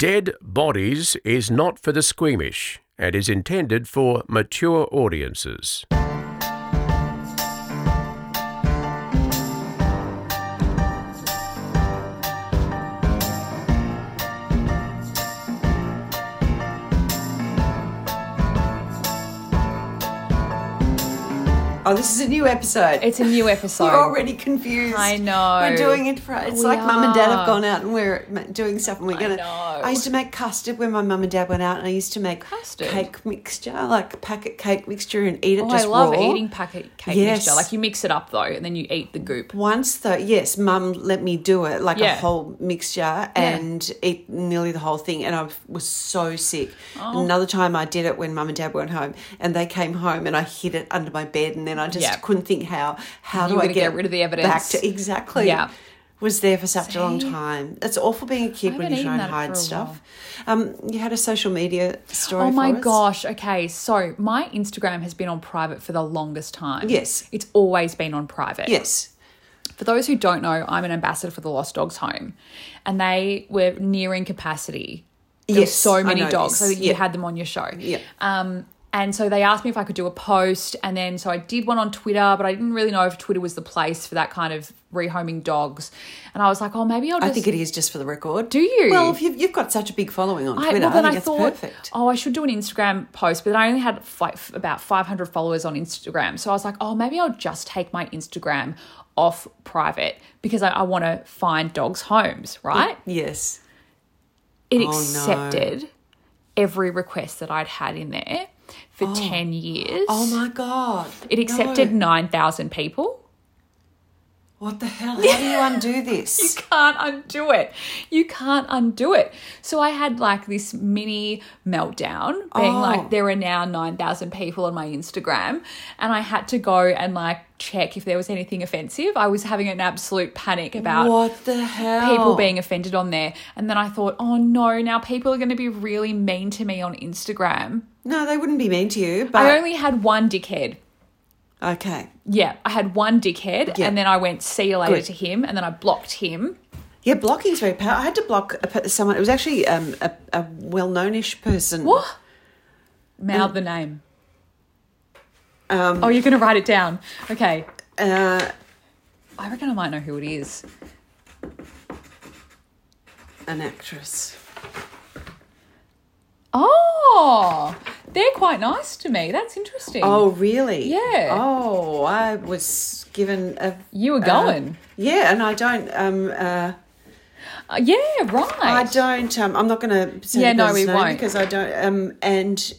Dead Bodies is not for the squeamish and is intended for mature audiences. Oh, this is a new episode. It's a new episode. You're already confused. I know. We're doing it for. It's We like mum and dad have gone out and we're doing stuff, and we're gonna. know. I used to make custard when my mum and dad went out, and I used to make Custard? cake mixture, like packet cake mixture, and eat it Oh, just I love raw. eating packet cake Yes. mixture. Like you mix it up though, and then you eat the goop. Once though, yes, mum let me do it like a whole mixture and eat nearly the whole thing, and I was so sick. Oh. Another time I did it when mum and dad weren't home, and they came home, and I hid it under my bed, and then I just Yeah. couldn't think how how You do I get, get rid of the Back evidence. to exactly. Yeah. Was there for such a long time. It's awful being a kid when you try and eaten that hide stuff. Um, you had a social media story. Oh my gosh. Okay. So my Instagram has been on private for the longest time. Yes. It's always been on private. Yes. For those who don't know, I'm an ambassador for the Lost Dogs Home, and they were nearing capacity. There Yes, so many dogs. So you Yeah. had them on your show. Yeah. Um, and so they asked me if I could do a post, and then so I did one on Twitter, but I didn't really know if Twitter was the place for that kind of rehoming dogs. And I was like, oh, maybe I'll just. I think it is just for the record. Do you? Well, if you've, you've got such a big following on I, Twitter, well, then I I, thought, perfect. oh, I should do an Instagram post, but I only had like f- about 500 followers on Instagram. So I was like, oh, maybe I'll just take my Instagram off private because I, I want to find dogs' homes, right? Yes. It oh, no. accepted every request that I'd had in there for 10 years. Oh my god. it accepted No. 9,000 people. What the hell? How do you undo this? You can't undo it. You can't undo it. So I had like this mini meltdown, being Oh. like, there are now 9,000 people on my Instagram. And I had to go and like check if there was anything offensive. I was having an absolute panic about what the hell? people being offended on there. And then I thought, oh no, now people are going to be really mean to me on Instagram. No, they wouldn't be mean to you, but I only had one dickhead. okay. Yeah, I had one dickhead, Yeah. and then I went see you later Good. to him, and then I blocked him. Yeah, blocking's very powerful. I had to block someone. It was actually um, a, a well-known-ish person. What? Mouth the name. Um, Oh, you're going to write it down. Okay. uh, I reckon I might know who it is. an actress. Oh, they're quite nice to me. That's interesting. Oh, really? Yeah. Oh, I was given a. You were uh, going. yeah, and I don't. Um, uh, Uh, yeah, right. I don't. Um, I'm not going to say Yeah, no, we won't. because I don't. Um, and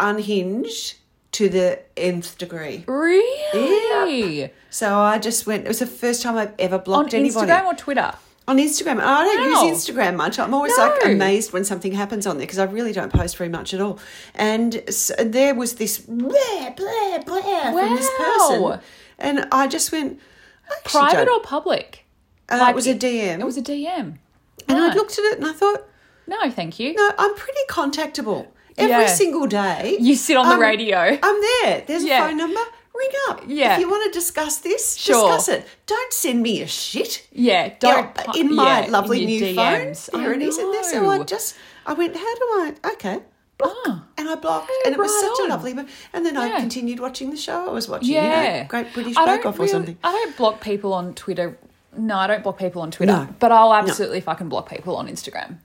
unhinged to the nth degree. Really? So I just went. It was the first time I've ever On blocked anybody Instagram or Twitter? On Instagram. I don't Wow. use Instagram much. I'm always like amazed when something happens on there because I really don't post very much at all. And so there was this blah blah blah from this person, and I just went. I Private or public? Uh, Like, it was a DM, It was a DM. and I looked at it and I thought, No, thank you. no, I'm pretty contactable every Yeah. single day. You sit on the Um, radio. I'm there. There's Yeah. a phone number. Ring up. Yeah. If you want to discuss this, Sure. discuss it. Don't send me a shit. Yeah, don't Yeah, in my yeah, lovely new DMs. phone. There it is in there. So I just I went, how do I okay. Block. Ah. and I blocked. And it was right such on. a lovely mo- and then I continued watching the show I was watching. Yeah, You know, Great British Bake Off or something. I don't block people on Twitter. No, I don't block people on Twitter. No. But I'll absolutely fucking block people on Instagram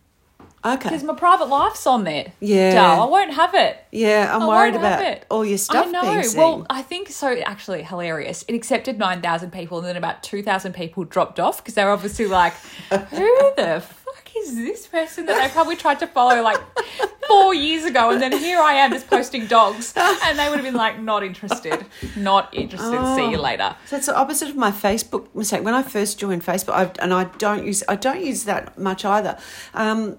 Okay. because my private life's on there. Yeah. I won't have it. Yeah, I'm I worried about it. all your stuff I know. Well, I think so. Actually, hilarious. It accepted nine thousand people, and then about two thousand people dropped off because they're obviously like, "Who the fuck is this person that they probably tried to follow like four years ago?" And then here I am just posting dogs, and they would have been like, "Not interested. Not interested. See you Oh. later." So it's the opposite of my Facebook mistake. When I first joined Facebook, I, and I don't use I don't use that much either. Um,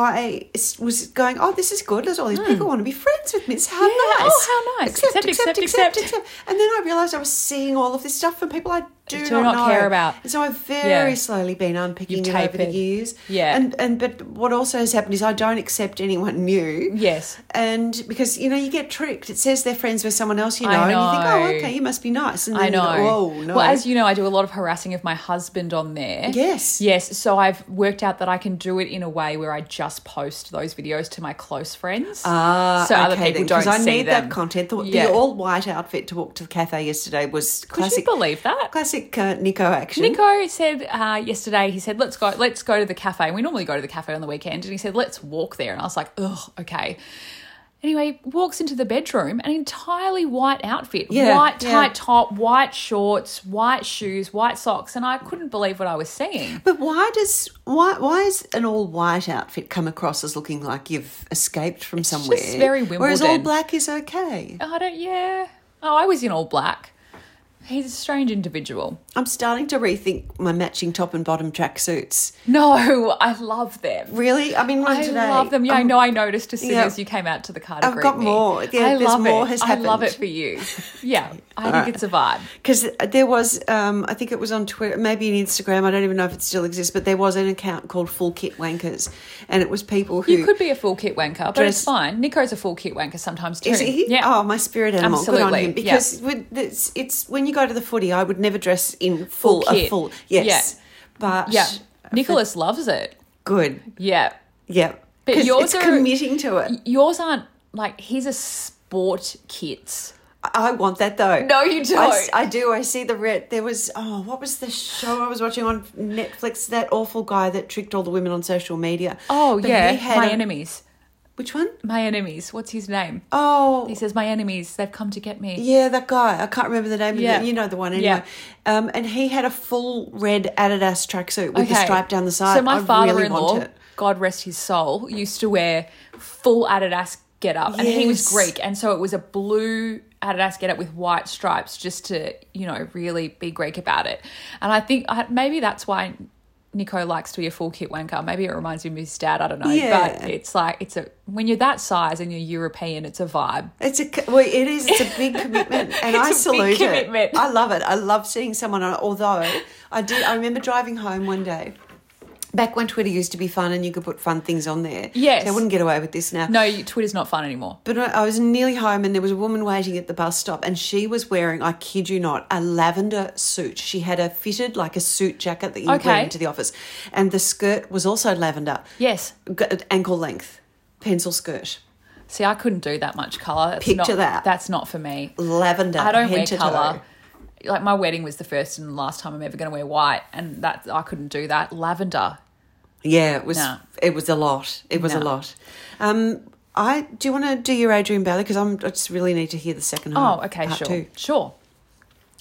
I was going, oh, this is good. There's all these people want to be friends with me. It's how Hmm. Yeah, nice. oh, how nice. Accept, Accept, accept, accept, accept, accept. accept. And then I realised I was seeing all of this stuff from people I do, Do not know. care about. And so I've very Yeah. slowly been unpicking You've it over the years. Yeah. And and but what also has happened is I don't accept anyone new. Yes. And because you know you get tricked. It says they're friends with someone else you know, I and you think, oh, okay, you must be nice. And then I know. Oh no. Well, as you know, I do a lot of harassing of my husband on there. Yes. Yes. So I've worked out that I can do it in a way where I just post those videos to my close friends. Ah, so other people then, don't see them. I see need them. that content. The, Yeah. the all white outfit to walk to the cafe yesterday was Could classic. you believe that? Classic uh, Nico action. Nico said uh, yesterday. He said, "Let's go. Let's go to the cafe." We normally go to the cafe on the weekend, and he said, "Let's walk there." And I was like, "Ugh, okay." Anyway, walks into the bedroom, an entirely white outfit, Yeah, white yeah. tight top, white shorts, white shoes, white socks, and I couldn't believe what I was seeing. But why does why why is an all white outfit come across as looking like you've escaped from somewhere? just very Whereas all black is okay. I don't. Yeah. Oh, I was in all black. He's a strange individual. I'm starting to rethink my matching top and bottom tracksuits. No, I love them. Really, I mean, one I today. love them. Yeah, I um, know. I noticed as soon yeah. as you came out to the car. I've to got me. more. Yeah, I there's love more it. I love it for you. Yeah, I think it's a vibe. Because there was, um, I think it was on Twitter, maybe on Instagram. I don't even know if it still exists, but there was an account called Full Kit Wankers, and it was people who You could be a full kit wanker, but Dress- it's fine. Nico's a full kit wanker sometimes too. Is he? Yeah. Oh, my spirit animal. Good on Absolutely, him. Because with it's, it's when you go to the footy, I would never dress in full, Full a full. Yes, but yeah. Nicholas loves it. good. Yeah. Yeah, But yours are- committing to it. Yours aren't like he's a sport kits. I want that though. No, you don't. I do. I see the red. There was oh, what was the show I was watching on Netflix? That awful guy that tricked all the women on social media. Oh But yeah, he had my a- enemies. Which one? My enemies. What's his name? Oh, He says, "My enemies. They've come to get me." Yeah, that guy. I can't remember the name Yeah. of it. You know the one anyway. Yeah. Um, and he had a full red Adidas tracksuit with the stripe down the side. So my I father-in-law, really. God rest his soul, used to wear full Adidas get up, and he was Greek, and so it was a blue Adidas get up with white stripes, just to you know really be Greek about it. And I think I, maybe that's why. Nico likes to be a full kit wanker. Maybe it reminds him of his dad. I don't know, Yeah. but it's like it's a when you're that size and you're European, it's a vibe. It's a well, it is. It's a big commitment, and I It's a big salute commitment. it. I love it. I love seeing someone. Although I did, I remember driving home one day. Back when Twitter used to be fun and you could put fun things on there. Yes. They wouldn't get away with this now. No, Twitter's not fun anymore. But I was nearly home and there was a woman waiting at the bus stop and she was wearing, I kid you not, a lavender suit. She had a fitted like a suit jacket that you would wear into the office. And the skirt was also lavender. Yes. Ankle length. Pencil skirt. See, I couldn't do that much color. That's Picture not, that. That's not for me. Lavender. I don't wear toe. Like my wedding was the first and last time I'm ever going to wear white, and that I couldn't do that. Lavender. Yeah, it was No. it was a lot. It was a lot. Um I do you want to do your Adrian Bailey because I'm I just really need to hear the second half. Oh, okay, sure, two. sure.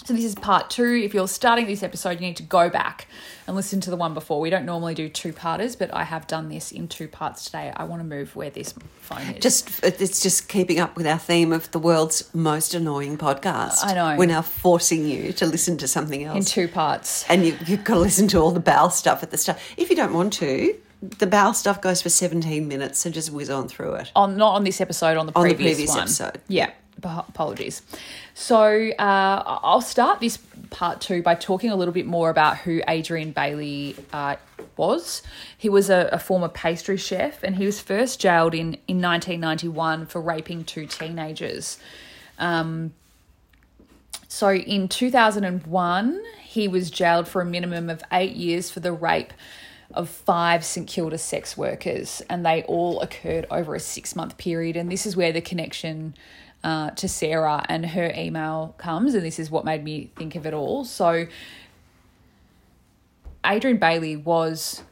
So this is part two. If you're starting this episode, you need to go back and listen to the one before. We don't normally do two parters, but I have done this in two parts today. I want to move where this phone is. Just it's just keeping up with our theme of the world's most annoying podcast. I know. We're now forcing you to listen to something else. in two parts. and you, you've got to listen to all the bowel stuff at the start. If you don't want to, the bowel stuff goes for 17 minutes, so just whiz on through it. on not on this episode on the On the previous, previous one. episode. yeah apologies so uh, i'll start this part two by talking a little bit more about who adrian bailey uh, was he was a, a former pastry chef and he was first jailed in, in 1991 for raping two teenagers um, so in 2001, he was jailed for a minimum of eight years for the rape of five St Kilda sex workers, and they all occurred over a six month period. And this is where the connection uh, to Sarah and her email comes, and this is what made me think of it all. So, Adrian Bailey was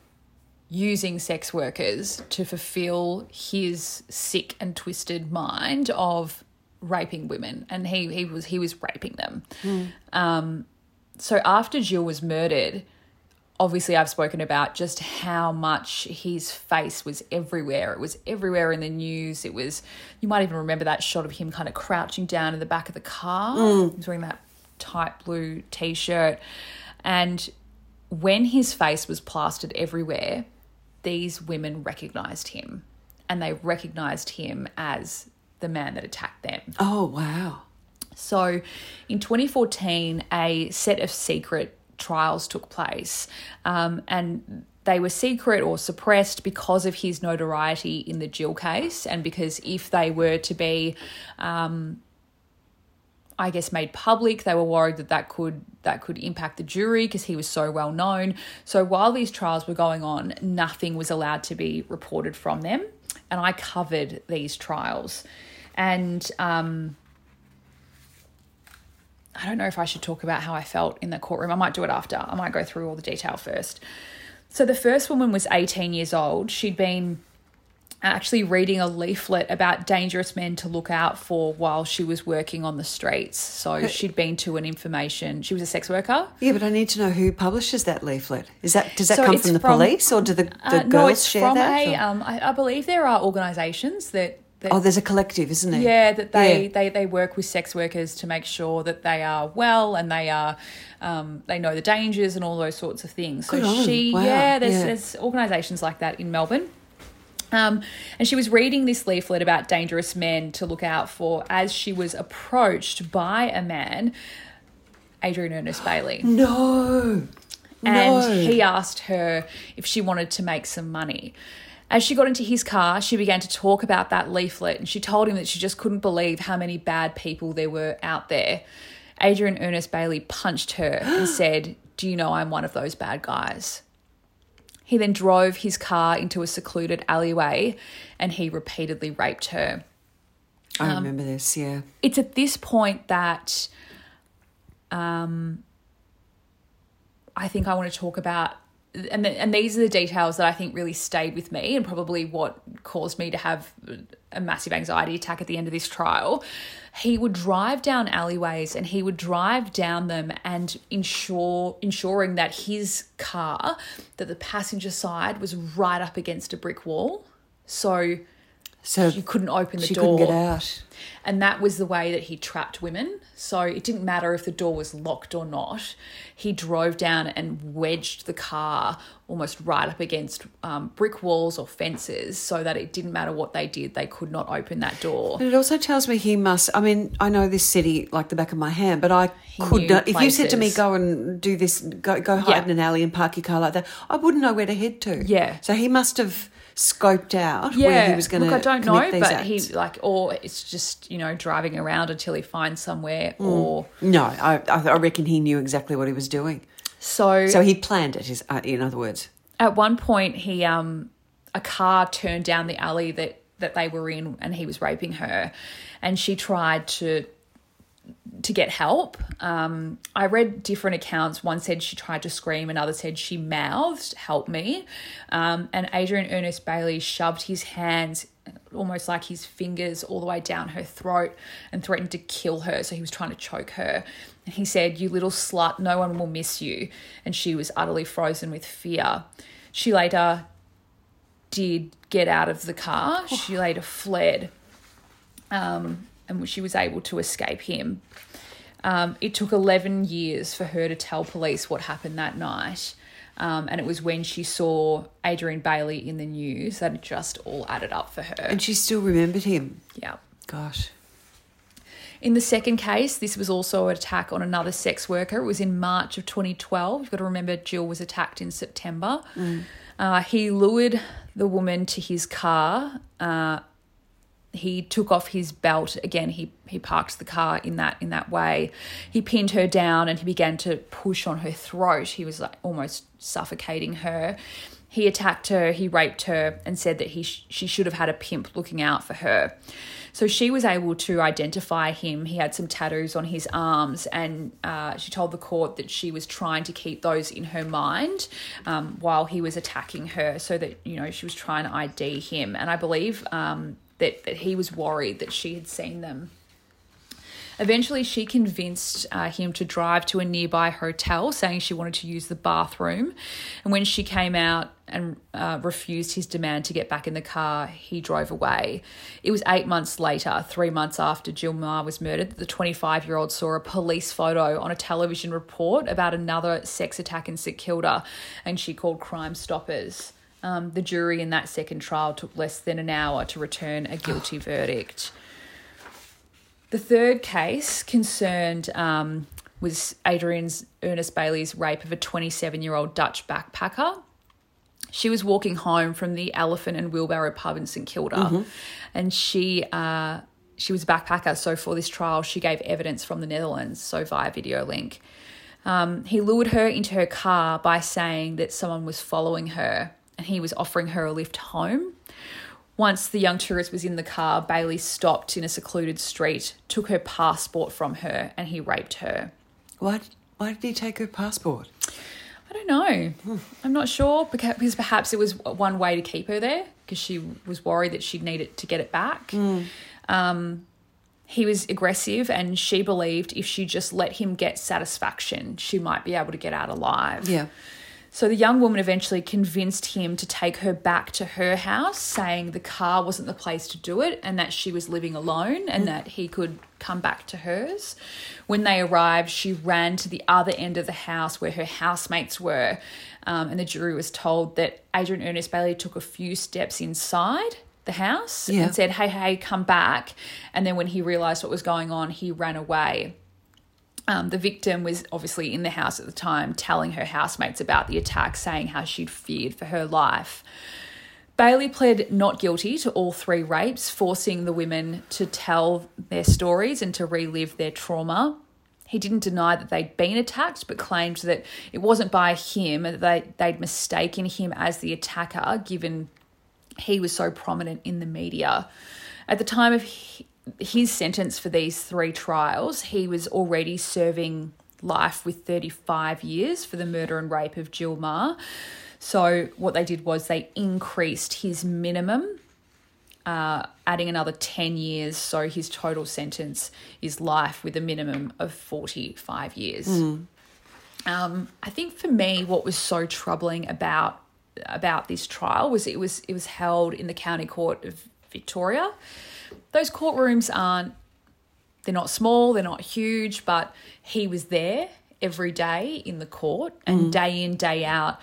using sex workers to fulfill his sick and twisted mind of raping women and he he was he was raping them um so after Jill was murdered obviously I've spoken about just how much his face was everywhere. It was everywhere in the news. It was you might even remember that shot of him kind of crouching down in the back of the car. Mm. He was wearing that tight blue t-shirt. And when his face was plastered everywhere, these women recognized him. And they recognized him as the man that attacked them. Oh, wow. So in 2014, a set of secret trials took place. Um, and they were secret or suppressed because of his notoriety in the Jill case, and because if they were to be, um, I guess, made public, they were worried that that could that could impact the jury because he was so well known. So while these trials were going on, nothing was allowed to be reported from them, and I covered these trials, and. Um, I don't know if I should talk about how I felt in the courtroom. I might do it after. I might go through all the detail first. So the first woman was 18 years old. She'd been actually reading a leaflet about dangerous men to look out for while she was working on the streets. So she'd been to an information. She was a sex worker. Yeah, but I need to know who publishes that leaflet. Is that does that So come from the from- police or do the, the Uh, girls no, it's share from that? a. Um, I, I believe there are organisations that. That oh, there's a collective, isn't there? Yeah, that they, Yeah. they they work with sex workers to make sure that they are well and they are um, they know the dangers and all those sorts of things. So Good on she Wow. yeah, there's Yeah. there's organisations like that in Melbourne. Um, and she was reading this leaflet about dangerous men to look out for as she was approached by a man, Adrian Ernest Bailey No. and no. he asked her if she wanted to make some money. As she got into his car, she began to talk about that leaflet and she told him that she just couldn't believe how many bad people there were out there. Adrian Ernest Bailey punched her and said, Do you know I'm one of those bad guys? He then drove his car into a secluded alleyway and he repeatedly raped her I um, remember this, yeah. it's at this point that um, I think I want to talk about, and and these are the details that I think really stayed with me, and probably what caused me to have a massive anxiety attack at the end of this trial. He would drive down alleyways, and he would drive down them and ensure ensuring that his car, that the passenger side was right up against a brick wall, so So you couldn't open the she door. couldn't get out. And that was the way that he trapped women. So it didn't matter if the door was locked or not. He drove down and wedged the car almost right up against um, brick walls or fences so that it didn't matter what they did, they could not open that door. But it also tells me he must. I mean, I know this city like the back of my hand, but I could knew not. If you said to me, "Go and do this, go go hide Yeah. in an alley and park your car like that," I wouldn't know where to head to. Yeah. So he must have scoped out Yeah, where he was going to. look, I don't know, but acts. he like, or it's just you know driving around until he finds somewhere, Mm. or No, I, I I reckon he knew exactly what he was doing. so. So he planned it. Is uh, in other words. at one point he um a car turned down the alley that that they were in and he was raping her and she tried to to get help. Um i read different accounts. One said she tried to scream. Another said she mouthed help me. Um and adrian ernest bailey shoved his hands almost like his fingers all the way down her throat and threatened to kill her. So he was trying to choke her. And he said you little slut no one will miss you. And she was utterly frozen with fear. She later did get out of the car. She later fled. Um, and she was able to escape him. Um, it took 11 years for her to tell police what happened that night. Um, and it was when she saw Adrian Bailey in the news that it just all added up for her. And she still remembered him. yeah. Gosh. In the second case, this was also an attack on another sex worker. It was in March of 2012. You've got to remember Jill was attacked in September. Uh, he lured the woman to his car. Uh, he took off his belt again. He he parked the car in that in that way. He pinned her down and he began to push on her throat. He was like almost suffocating her. He attacked her. He raped her and said that he sh- she should have had a pimp looking out for her. So she was able to identify him. He had some tattoos on his arms, and uh, she told the court that she was trying to keep those in her mind um, while he was attacking her, so that you know she was trying to ID him. And I believe um, that that he was worried that she had seen them. Eventually, she convinced uh, him to drive to a nearby hotel, saying she wanted to use the bathroom. And when she came out and uh, refused his demand to get back in the car, he drove away. It was eight months later, three months after Jill Meagher was murdered, that the 25 year old saw a police photo on a television report about another sex attack in St Kilda, and she called Crime Stoppers. Um, the jury in that second trial took less than an hour to return a guilty verdict. The third case concerned um, was Adrian's Ernest Bailey's rape of a 27 year old Dutch backpacker. She was walking home from the Elephant and Wheelbarrow pub in St Kilda, and she uh, she was a backpacker. So for this trial, she gave evidence from the Netherlands, so via video link. Um, he lured her into her car by saying that someone was following her, and he was offering her a lift home. Once the young tourist was in the car, Bailey stopped in a secluded street, took her passport from her, and he raped her. Why, why did he take her passport? I don't know. I'm not sure because perhaps it was one way to keep her there because she was worried that she'd need it to get it back. Um, he was aggressive, and she believed if she just let him get satisfaction, she might be able to get out alive. Yeah. So the young woman eventually convinced him to take her back to her house, saying the car wasn't the place to do it and that she was living alone and that he could come back to hers. When they arrived, she ran to the other end of the house where her housemates were. Um, and the jury was told that Adrian Ernest Bailey took a few steps inside the house Yeah. and said, Hey, hey, come back. And then when he realized what was going on, he ran away. Um, the victim was obviously in the house at the time, telling her housemates about the attack, saying how she'd feared for her life. Bailey pled not guilty to all three rapes, forcing the women to tell their stories and to relive their trauma. He didn't deny that they'd been attacked, but claimed that it wasn't by him, that they, they'd mistaken him as the attacker, given he was so prominent in the media. At the time of his sentence for these three trials, he was already serving life with 35 years for the murder and rape of Jill Meagher. So, what they did was they increased his minimum, uh, adding another 10 years. So, his total sentence is life with a minimum of 45 years. Um, I think for me, what was so troubling about about this trial was it was it was held in the county court of Victoria. Those courtrooms aren't they're not small, they're not huge, but he was there every day in the court and day in day out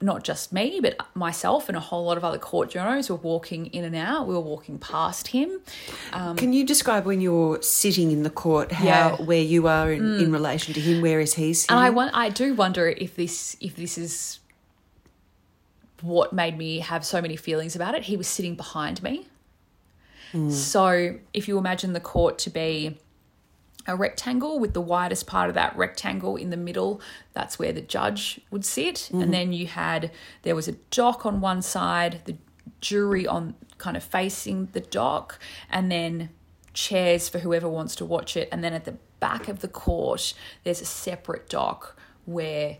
not just me but myself and a whole lot of other court journalists were walking in and out we were walking past him Can you describe when you're sitting in the court how Yeah. Mm. where you are in, in relation to him? Where is he sitting? And I want, I do wonder if this if this is what made me have so many feelings about it. He was sitting behind me. Mm. So if you imagine the court to be a rectangle with the widest part of that rectangle in the middle, that's where the judge would sit. And mm-hmm. then you had there was a dock on one side, the jury on kind of facing the dock, and then chairs for whoever wants to watch it. And then at the back of the court, there's a separate dock where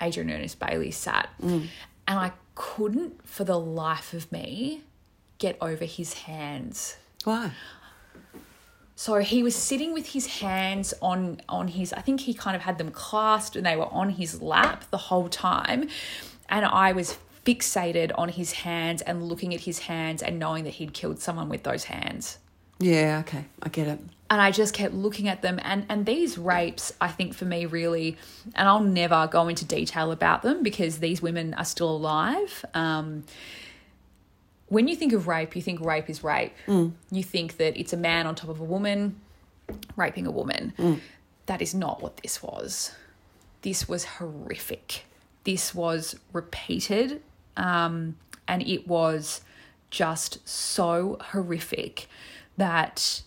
Adrian Ernest Bailey sat. Mm. And I couldn't for the life of me get over his hands. Why? So he was sitting with his hands on on his I think he kind of had them clasped and they were on his lap the whole time and I was fixated on his hands and looking at his hands and knowing that he'd killed someone with those hands. Yeah, okay, I get it. And I just kept looking at them and and these rapes I think for me really and I'll never go into detail about them because these women are still alive. Um when you think of rape, you think rape is rape. You think that it's a man on top of a woman raping a woman. That is not what this was. This was horrific. This was repeated, um, and it was just so horrific that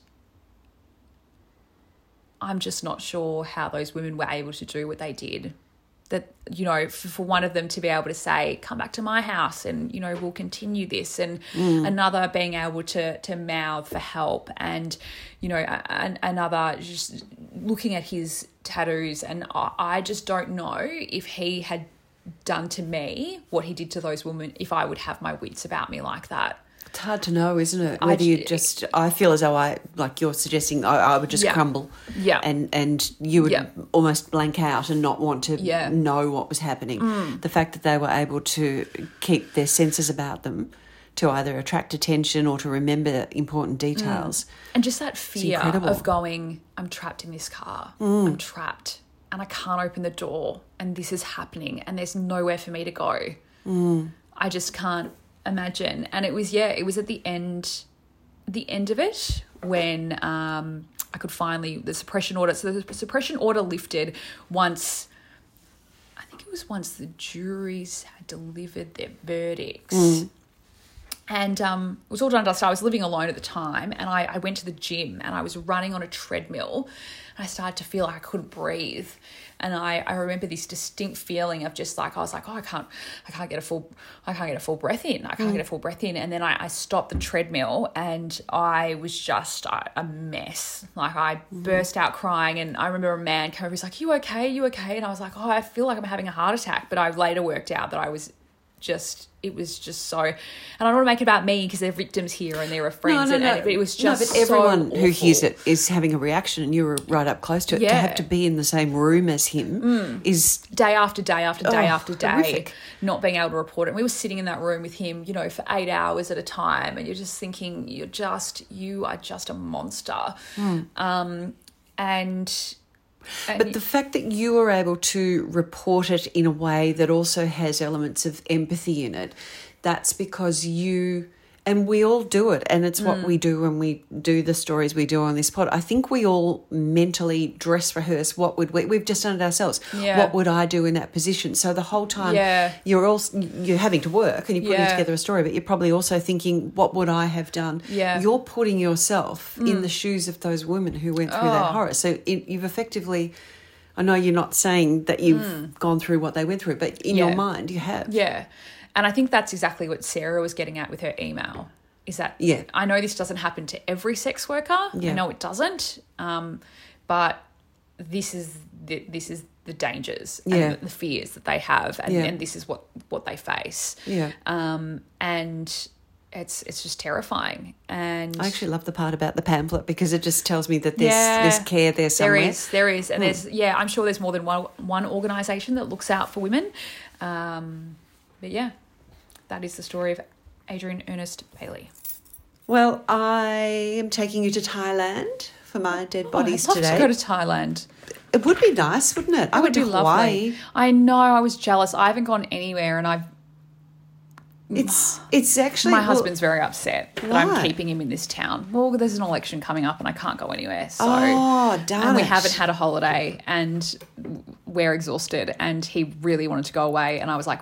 I'm just not sure how those women were able to do what they did. That, you know, for, for one of them to be able to say, come back to my house and, you know, we'll continue this. And mm. another being able to, to mouth for help. And, you know, a- an another just looking at his tattoos. And I, I just don't know if he had done to me what he did to those women, if I would have my wits about me like that. It's hard to know, isn't it? I Whether you just, I feel as though I, like you're suggesting, I, I would just Yeah. crumble. Yeah. And and you would Yeah. almost blank out and not want to Yeah. Mm. know what was happening. Mm. The fact that they were able to keep their senses about them to either attract attention or to remember important mm. details. And just that fear of going, I'm trapped in this car. Mm. I'm trapped and I can't open the door and this is happening and there's nowhere for me to go. I just can't imagine. And it was, yeah, it was at the end, the end of it when um, I could finally the suppression order. So the suppression order lifted once. I think it was once the juries had delivered their verdicts. And um, it was all done dust. I was living alone at the time, and I, I went to the gym and I was running on a treadmill. And I started to feel like I couldn't breathe, and I, I remember this distinct feeling of just like I was like, oh, I can't, I can't get a full, I can't get a full breath in. I can't mm. get a full breath in. And then I, I stopped the treadmill, and I was just a, a mess. Like I mm. burst out crying, and I remember a man came over. He's like, "You okay? You okay?" And I was like, "Oh, I feel like I'm having a heart attack." But I later worked out that I was just it was just so and I don't want to make it about me because they're victims here and there are friends and, and- but it was just no, but everyone so who hears it is having a reaction, and you were right up close to it. To Yeah. Mm. have to be in the same room as him is day after day after day Oh, after day horrific. not being able to report it and we were sitting in that room with him you know for eight hours at a time and you're just thinking you're just you are just a monster Hmm. um and, and Uh, but the fact that you were able to report it in a way that also has elements of empathy in it, that's because you and we all do it and it's Mm. what we do when we do the stories we do on this pod. I think we all mentally dress rehearse what would we we've just done it ourselves. Yeah. What would I do in that position? So the whole time Yeah. you're also you're having to work and you're putting Yeah. together a story, but you're probably also thinking, what would I have done? Yeah. Mm. You're putting yourself in the shoes of those women who went through that Oh. horror. So it, you've effectively, I know you're not saying that you've gone through what they went through, but in your Mm. Mind, you have. Yeah. And I think that's exactly what Sarah was getting at with her email. Is that Yeah. I know this doesn't happen to every sex worker. Yeah. I know it doesn't. Um, but this is the, this is the dangers Yeah. and the, the fears that they have, and, Yeah. and this is what what they face. Yeah. Um, and it's it's just terrifying. And I actually love the part about the pamphlet because it just tells me that there's Yeah. there's care there somewhere. There is, there is, and there's yeah. I'm sure there's more than one one organisation that looks out for women. Um, but yeah, that is the story of Adrian Ernest Bailey. Well, I am taking you to Thailand for my dead oh, bodies Oh, I'd love today. to go to Thailand. it would be nice, wouldn't it? I It went would to be Hawaii. lovely. I know. I was jealous. I haven't gone anywhere, and I've It's it's actually my well, husband's very upset that Why? I'm keeping him in this town. Well, there's an election coming up, and I can't go anywhere. So, Oh, darn and we it. haven't had a holiday, and we're exhausted. And he really wanted to go away, and I was like,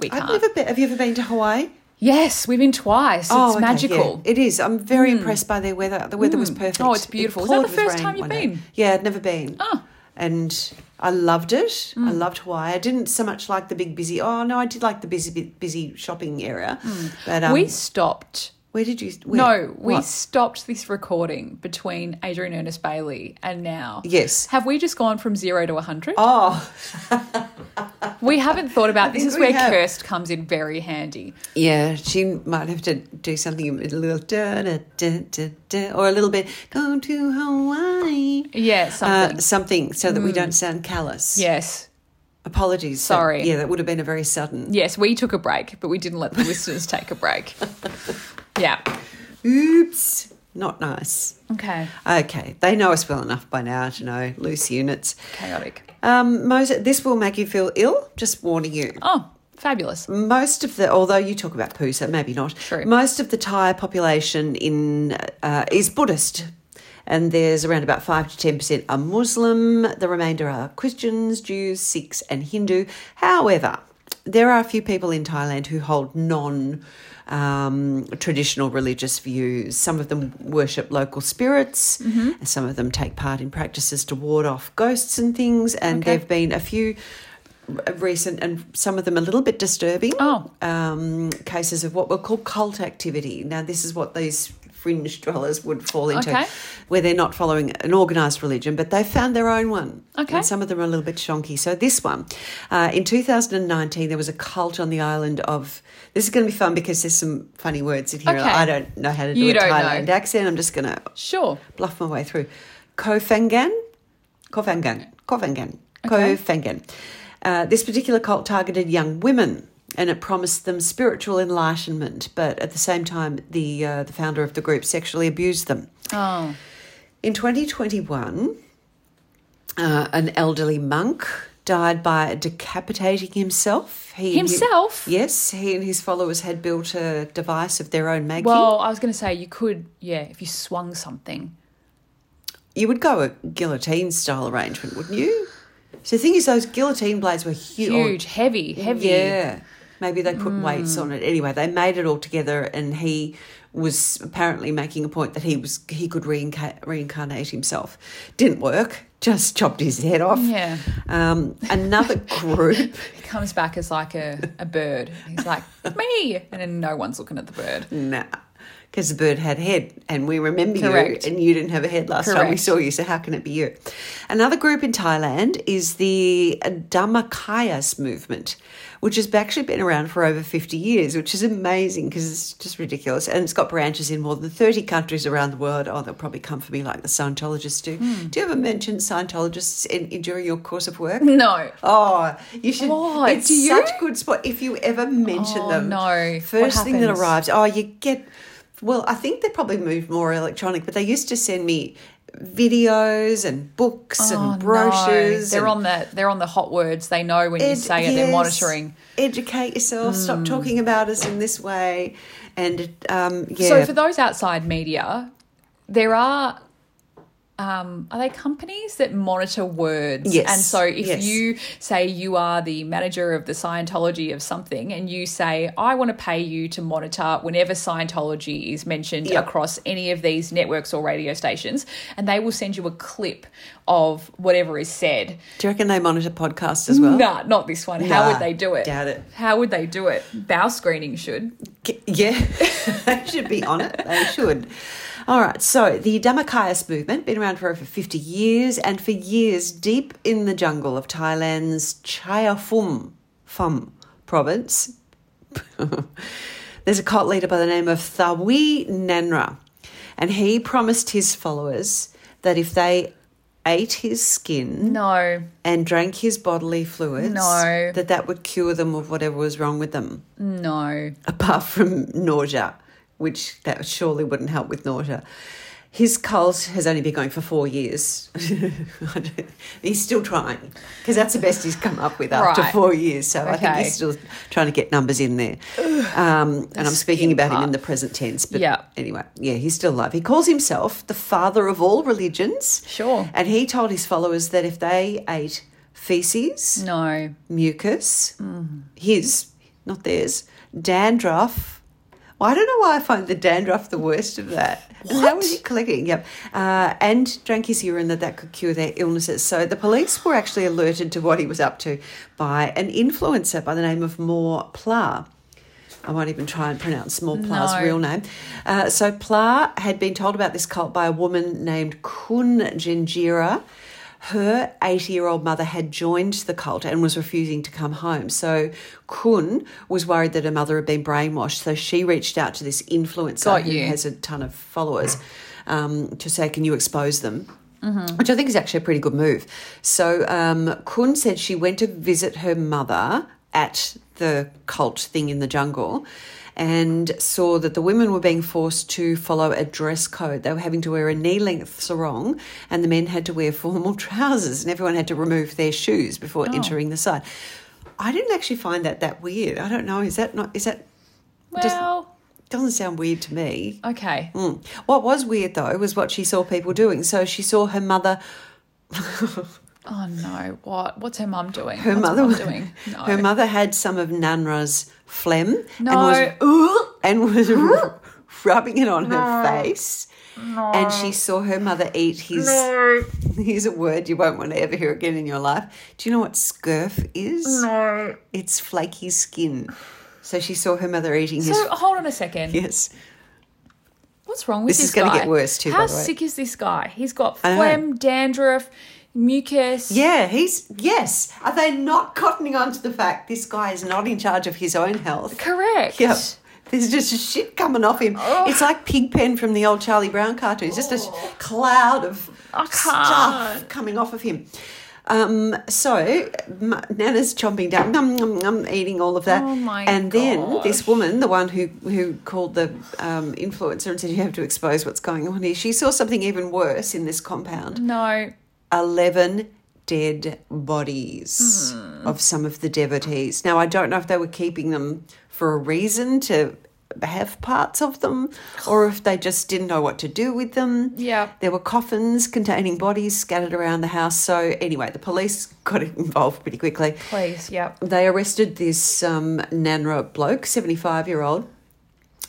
"We I've can't." never been. Have you ever been to Hawaii? Yes, we've been twice. Oh, it's okay, magical. yeah. It is. I'm very mm. impressed by their weather. The weather was mm. perfect. Oh, it's It beautiful. Is that the first time you've day. been? Yeah, I'd never been. Oh. And I loved it. I mm. loved Hawaii. I didn't so much like the big busy. Oh no, I did like the busy busy shopping area. But um, we stopped. Where did you? Where, No, we What? stopped this recording between Adrian Ernest Bailey and now. Yes. Have we just gone from zero to 100? Oh, we haven't thought about this. is where have. Kirst comes in very handy. yeah. She might have to do something a little da, da, da, da, da, or a little bit go to Hawaii. Yeah, something. Uh, something so that we don't sound callous. yes. Apologies. that- Sorry. yeah, that would have been a very sudden. Yes, we took a break, but we didn't let the listeners take a break. Yeah. Oops. Not nice. Okay. Okay, they know us well enough by now to know loose units. Chaotic. Um, most, this will make you feel ill. Just warning you. Oh, fabulous. Most of the, although you talk about poo, so maybe not. True. Most of the Thai population in uh, is Buddhist, and there's around about five to ten percent are Muslim. The remainder are Christians, Jews, Sikhs, and Hindu. However, there are a few people in Thailand who hold non. Um, traditional religious views. Some of them worship local spirits, Mm-hmm. and some of them take part in practices to ward off ghosts and things. And Okay. there have been a few recent and some of them a little bit disturbing Oh. um, cases of what we'll call cult activity. Now, this is what these fringe dwellers would fall into, Okay. where they're not following an organised religion, but they've found their own one. Okay. And some of them are a little bit shonky. So, this one, uh, in 2019, there was a cult on the island of. This is going to be fun because there's some funny words in here. Okay. I don't know how to do You a don't know. Thailand accent. I'm just going to Sure. bluff my way through. Koh Phangan, Kofangan, Koh Phangan, Okay. Koh Phangan. Uh, this particular cult targeted young women, and it promised them spiritual enlightenment. But at the same time, the uh, the founder of the group sexually abused them. Oh. In 2021, uh, an elderly monk died by decapitating himself. He, Himself? yes, he and his followers had built a device of their own making. Well, I was going to say you could, yeah, if you swung something. you would go a guillotine style arrangement, wouldn't you? So the thing is, those guillotine blades were huge. Huge, heavy, heavy. Yeah. Maybe they put weights on it. Anyway, they made it all together, and he was apparently making a point that he was he could reinca- reincarnate himself. Didn't work. Just chopped his head off. Yeah. Um, another group. He comes back as like a, a bird. He's like, me. And then no one's looking at the bird. Nah. Because the bird had a head, and we remember Correct. you, and you didn't have a head last time we saw you. So how can it be you? Another group in Thailand is the Dhammakayas movement, which has actually been around for over fifty years, which is amazing because it's just ridiculous, and it's got branches in more than thirty countries around the world. Oh, they'll probably come for me like the Scientologists do. Hmm. Do you ever mention Scientologists in, in, during your course of work? No. Oh, you should. It's such you? such good spot if you ever mention Oh, them. no. First thing that arrives. Oh, you get. Well, I think they probably moved more electronic, but they used to send me videos and books Oh, and no. brochures. They're and on the they're on the hot words. They know when you ed- say it. They're monitoring. Hmm. Educate yourself. Stop talking about us in this way. And um, yeah, So for those outside media, there are um, are they companies that monitor words? Yes, And so if yes. you say you are the manager of the Scientology of something and you say, I want to pay you to monitor whenever Scientology is mentioned Yep. across any of these networks or radio stations, and they will send you a clip of whatever is said. do you reckon they monitor podcasts as well? Nah, not this one. How would they do it? doubt it. How would they do it? Bow screening should. Yeah, they should be on it. They should. All right, so the Dhammakayas movement, been around for over 50 years, and for years deep in the jungle of Thailand's Chaiyaphum Phum province. There's a cult leader by the name of Thawi Nanra, and he promised his followers that if they ate his skin No. and drank his bodily fluids, No. that that would cure them of whatever was wrong with them No. apart from nausea, which that surely wouldn't help with nausea. His cult has only been going for four years. He's still trying because that's the best he's come up with after Right. four years. So I think he's still trying to get numbers in there. Um, and I'm speaking about him in the present tense. But Yeah. anyway, yeah, he's still alive. He calls himself the father of all religions. Sure. And he told his followers that if they ate feces, No. mucus, his, not theirs, dandruff. Well, I don't know why I find the dandruff the worst of that. And How was he collecting? Yep. Uh, and drank his urine that that could cure their illnesses. So the police were actually alerted to what he was up to by an influencer by the name of Mor Pla. I won't even try and pronounce Mor Pla's No. real name. Uh, so Pla had been told about this cult by a woman named Kun Jinjira. Her 80 year old mother had joined the cult and was refusing to come home. So Kun was worried that her mother had been brainwashed. So she reached out to this influencer who has a ton of followers um, to say, Can you expose them? Which I think is actually a pretty good move. So um, Kun said she went to visit her mother at the cult thing in the jungle and saw that the women were being forced to follow a dress code. They were having to wear a knee length sarong and the men had to wear formal trousers and everyone had to remove their shoes before entering the site. I didn't actually find that that weird. I don't know. Is that not, is that, Just- Well, doesn't sound weird to me. okay. Mm. What was weird though was what she saw people doing. So she saw her mother. Oh no! What? What's her mum doing? Her What's mother mum doing? No. Her mother had some of Nanra's phlegm No. and was and was rubbing it on her face. No. And she saw her mother eat his. No. Here's a word you won't want to ever hear again in your life. Do you know what scurf is? No. It's flaky skin. So she saw her mother eating his. So hold on a second. Yes. What's wrong with This this, is gonna guy? get worse too, How sick is this guy? He's got phlegm, dandruff, mucus. Yeah, he's yes. Are they not cottoning on to the fact this guy is not in charge of his own health? Correct. Yep. There's just shit coming off him. It's like Pigpen from the old Charlie Brown cartoon. It's just a cloud of stuff coming off of him. Um, so Nanra's chomping down, num, num, num, eating all of that, Oh my and then this woman, the one who who called the um, influencer and said you have to expose what's going on here, she saw something even worse in this compound. No. 11 dead bodies Hmm. of some of the devotees. Now, I don't know if they were keeping them for a reason to have parts of them or if they just didn't know what to do with them. Yeah. There were coffins containing bodies scattered around the house. So, anyway, the police got involved pretty quickly. Please, yeah. They arrested this um, Nanra bloke, 75 year old.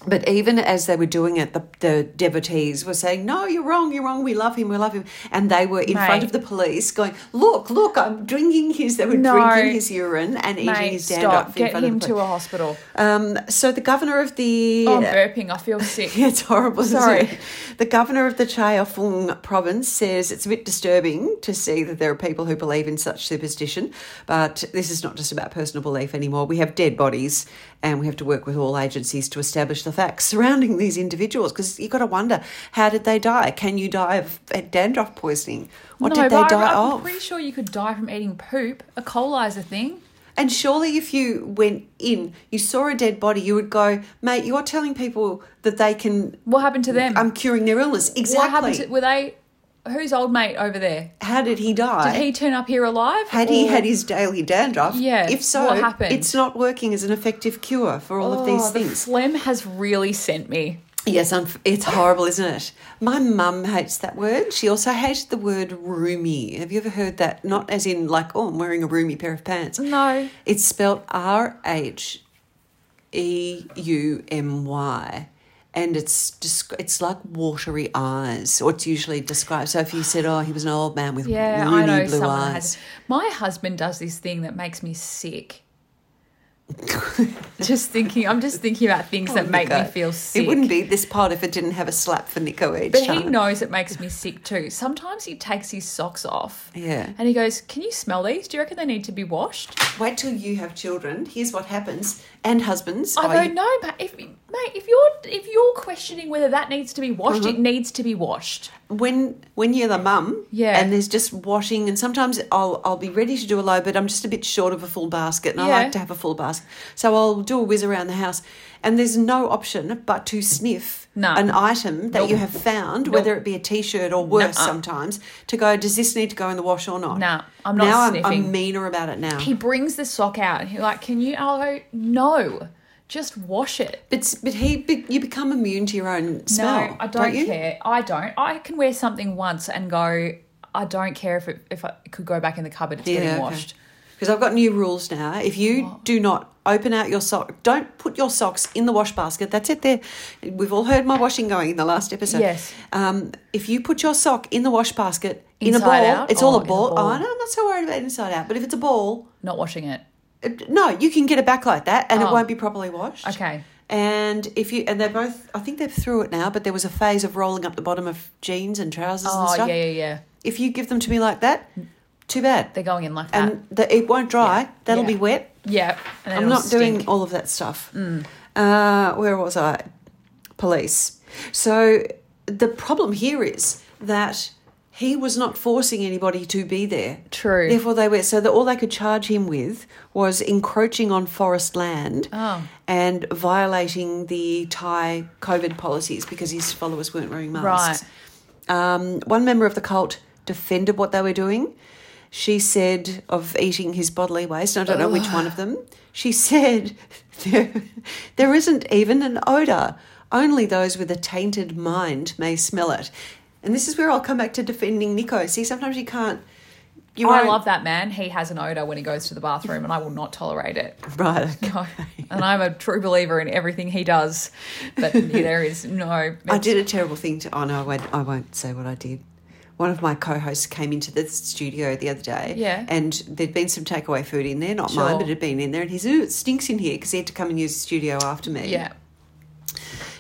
But even as they were doing it, the, the devotees were saying, No, you're wrong, you're wrong, we love him, we love him. And they were in front of the police going, Look, look, I'm drinking his, they were No. drinking his urine and eating his stop. in Get front him of the to a hospital. Um, so the governor of the. Oh, I'm burping. I feel sick. Yeah, it's horrible. Sorry. The governor of the Chaofeng province says it's a bit disturbing to see that there are people who believe in such superstition, but this is not just about personal belief anymore. We have dead bodies and we have to work with all agencies to establish the facts surrounding these individuals because you've got to wonder how did they die? Can you die of dandruff poisoning? What no, did they die I'm of? pretty sure you could die from eating poop. A coli is a thing. And surely, if you went in, you saw a dead body, you would go, mate, you're telling people that they can. What happened to them? I'm curing their illness. Exactly. What happened to, were they, who's old mate over there? How did he die? Did he turn up here alive? Had he had his daily dandruff? Yeah, If so, what happened? it's not working as an effective cure for all of oh, these Oh, the things. phlegm has really sent me. Yes, it's horrible, isn't it? My mum hates that word. She also hated the word roomy. Have you ever heard that? Not as in like, oh, I'm wearing a roomy pair of pants. No. It's spelled R H E U M Y. And it's desc- it's like watery eyes, or it's usually described. So if you said, "Oh, he was an old man with Yeah, I know blue eyes," has. My husband does this thing that makes me sick. just thinking, I'm just thinking about things oh, that make me feel sick. It wouldn't be this pod if it didn't have a slap for Nico each But he knows it makes me sick too. Sometimes he takes his socks off. Yeah. And he goes, Can you smell these? Do you reckon they need to be washed? Wait till you have children. Here's what happens. And husbands. I you- No, but if mate, if you're if you're questioning whether that needs to be washed, Uh-huh. it needs to be washed. when when you're the mum, Yeah. and there's just washing, and sometimes I'll I'll be ready to do a load, but I'm just a bit short of a full basket, and I like to have a full basket, so I'll do a whiz around the house, and there's no option but to sniff No. an item that Nope. you have found, Nope. whether it be a t-shirt or worse Nuh-uh. sometimes, to go, does this need to go in the wash or not? No, I'm not now I'm. I'm meaner about it now. He brings the sock out and he's like, Can you I'll go, No. Just wash it. But but he you become immune to your own smell. no, I don't, you? care. I don't. I can wear something once and go, I don't care if it if I could go back in the cupboard, it's getting washed. Because I've got new rules now. If you do not open out your sock, don't put your socks in the wash basket. That's it. There, we've all heard my washing going in the last episode. Yes. Um, if you put your sock in the wash basket in a ball, out it's all a ball. ball? Oh no, I'm not so worried about inside out. But if it's a ball, Not washing it. it- no, you can get it back like that, and it Oh. won't be properly washed. Okay. And if you and they're both, I think they're through it now. But there was a phase of rolling up the bottom of jeans and trousers and Oh stuff. yeah, yeah, yeah. If you give them to me like that, too bad. They're going in like that. and the, it won't dry. Yeah. That'll Yeah. be wet. Yeah. I'm not doing all of that stuff. Uh, where was I? Police. So the problem here is that he was not forcing anybody to be there. True. Therefore, they were so that all they could charge him with was encroaching on forest land Oh. and violating the Thai COVID policies because his followers weren't wearing masks. Um, one member of the cult defended what they were doing. She said of eating his bodily waste, I don't know which one of them. She said there, there isn't even an odour. Only those with a tainted mind may smell it. And this is where I'll come back to defending Nico. See, sometimes you can't. You oh, I won't- love that man. He has an odor when he goes to the bathroom, and I will not tolerate it. Right. No. And I'm a true believer in everything he does, but there is no. I did a terrible thing to. Oh no, I won't, I won't say what I did. One of my co-hosts came into the studio the other day, Yeah. and there'd been some takeaway food in there, not Sure. mine, but it had been in there, and he said, "Ooh, it stinks in here," because he had to come and use the studio after me. Yeah.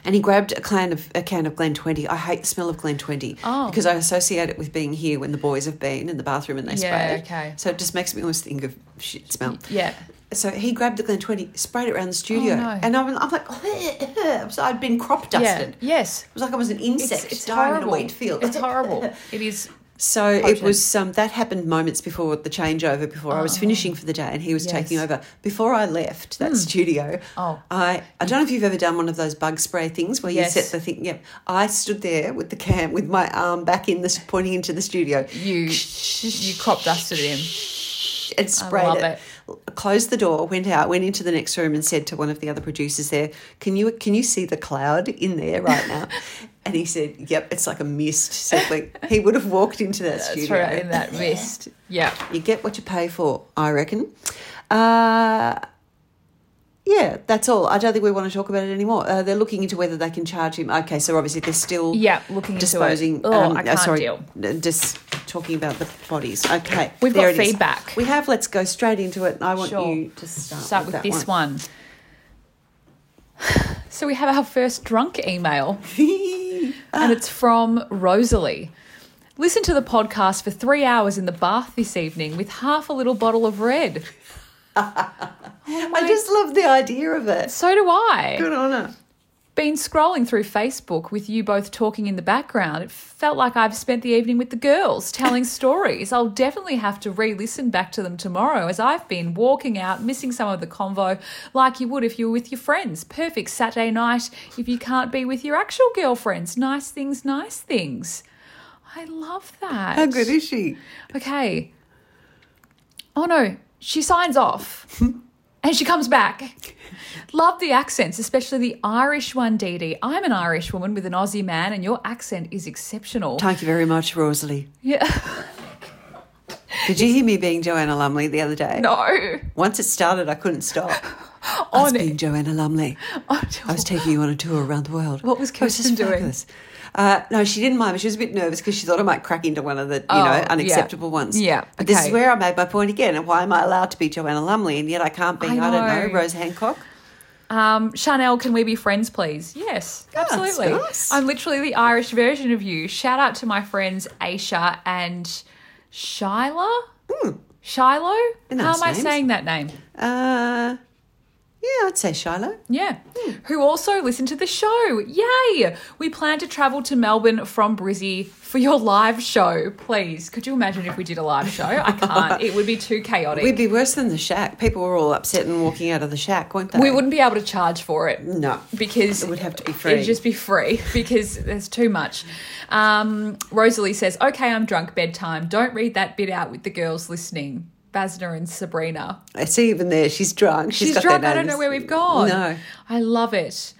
And he grabbed a can of a can of Glen Twenty. I hate the smell of Glen Twenty Oh. because I associate it with being here when the boys have been in the bathroom and they Yeah, spray it. okay. So it just makes me always think of shit smell. Yeah. So he grabbed the Glen Twenty, sprayed it around the studio, Oh, no. and I'm, I'm like, so I'd been crop dusted. Yeah. Yes. It was like I was an insect It's, it's dying horrible. in a wheat field. It's horrible. It is. So it was um, that happened moments before the changeover, before I was finishing for the day, and he was Yes. taking over. Before I left that studio, Oh. I I don't know if you've ever done one of those bug spray things where Yes. you set the thing. Yep, I stood there with the cam with my arm back in this, pointing into the studio. You you crop dusted him. and sprayed love it. it. Closed the door, went out, went into the next room, and said to one of the other producers there, "Can you can you see the cloud in there right now?" and he said, "Yep, it's like a mist settling." he would have walked into that That's studio. right, in that mist. Yeah. You get what you pay for, I reckon. Uh, yeah, that's all. I don't think we want to talk about it anymore. Uh, they're looking into whether they can charge him. Okay, so obviously they're still Yeah, looking into it. disposing. Oh, um, I uh, can't sorry, deal. uh, Just talking about the bodies. Okay, We've got it is. feedback. We have. Let's go straight into it. I want Sure. you to start, Start with that this one. So we have our first drunk email, and it's from Rosalie. Listen to the podcast for three hours in the bath this evening with half a little bottle of red. Oh I just love the idea of it. So do I. Good on her. Been scrolling through Facebook with you both talking in the background. It felt like I've spent the evening with the girls telling stories. I'll definitely have to re listen back to them tomorrow as I've been walking out, missing some of the convo like you would if you were with your friends. Perfect Saturday night if you can't be with your actual girlfriends. Nice things, nice things. I love that. How good is she? Okay. Oh no, she signs off and she comes back. Love the accents, especially the Irish one, Dee Dee. I'm an Irish woman with an Aussie man, and your accent is exceptional. Thank you very much, Rosalie. Yeah. Did you hear me being Joanna Lumley the other day? No. Once it started, I couldn't stop. I On was being Joanna Lumley. I was taking you on a tour around the world. What was Kirsten doing? fabulous. Uh, no, she didn't mind. But she was a bit nervous because she thought I might crack into one of the, you Oh, know, yeah. unacceptable ones. Yeah, But this is where I made my point again. And why am I allowed to be Joanna Lumley and yet I can't be? I I, don't know. Rose Hancock. Um, Chanel, can we be friends, please? Yes, absolutely. nice. I'm literally the Irish version of you. Shout out to my friends Aisha and Shyla. Shiloh? They're How nice am I saying that name? Uh, yeah, I'd say Shiloh. Yeah. Who also listened to the show. Yay! We plan to travel to Melbourne from Brizzy for your live show. Please, could you imagine if we did a live show? I can't. It would be too chaotic. We'd be worse than the shack. People were all upset and walking out of the shack, weren't they? we wouldn't be able to charge for it. No. Because It would have to be free. It'd just be free because there's too much. Um, Rosalie says, "Okay, I'm drunk. Bedtime. Don't read that bit out with the girls listening." Basna and Sabrina. I see even there. She's drunk. She's, got drunk. I don't know where we've gone. No. I love it.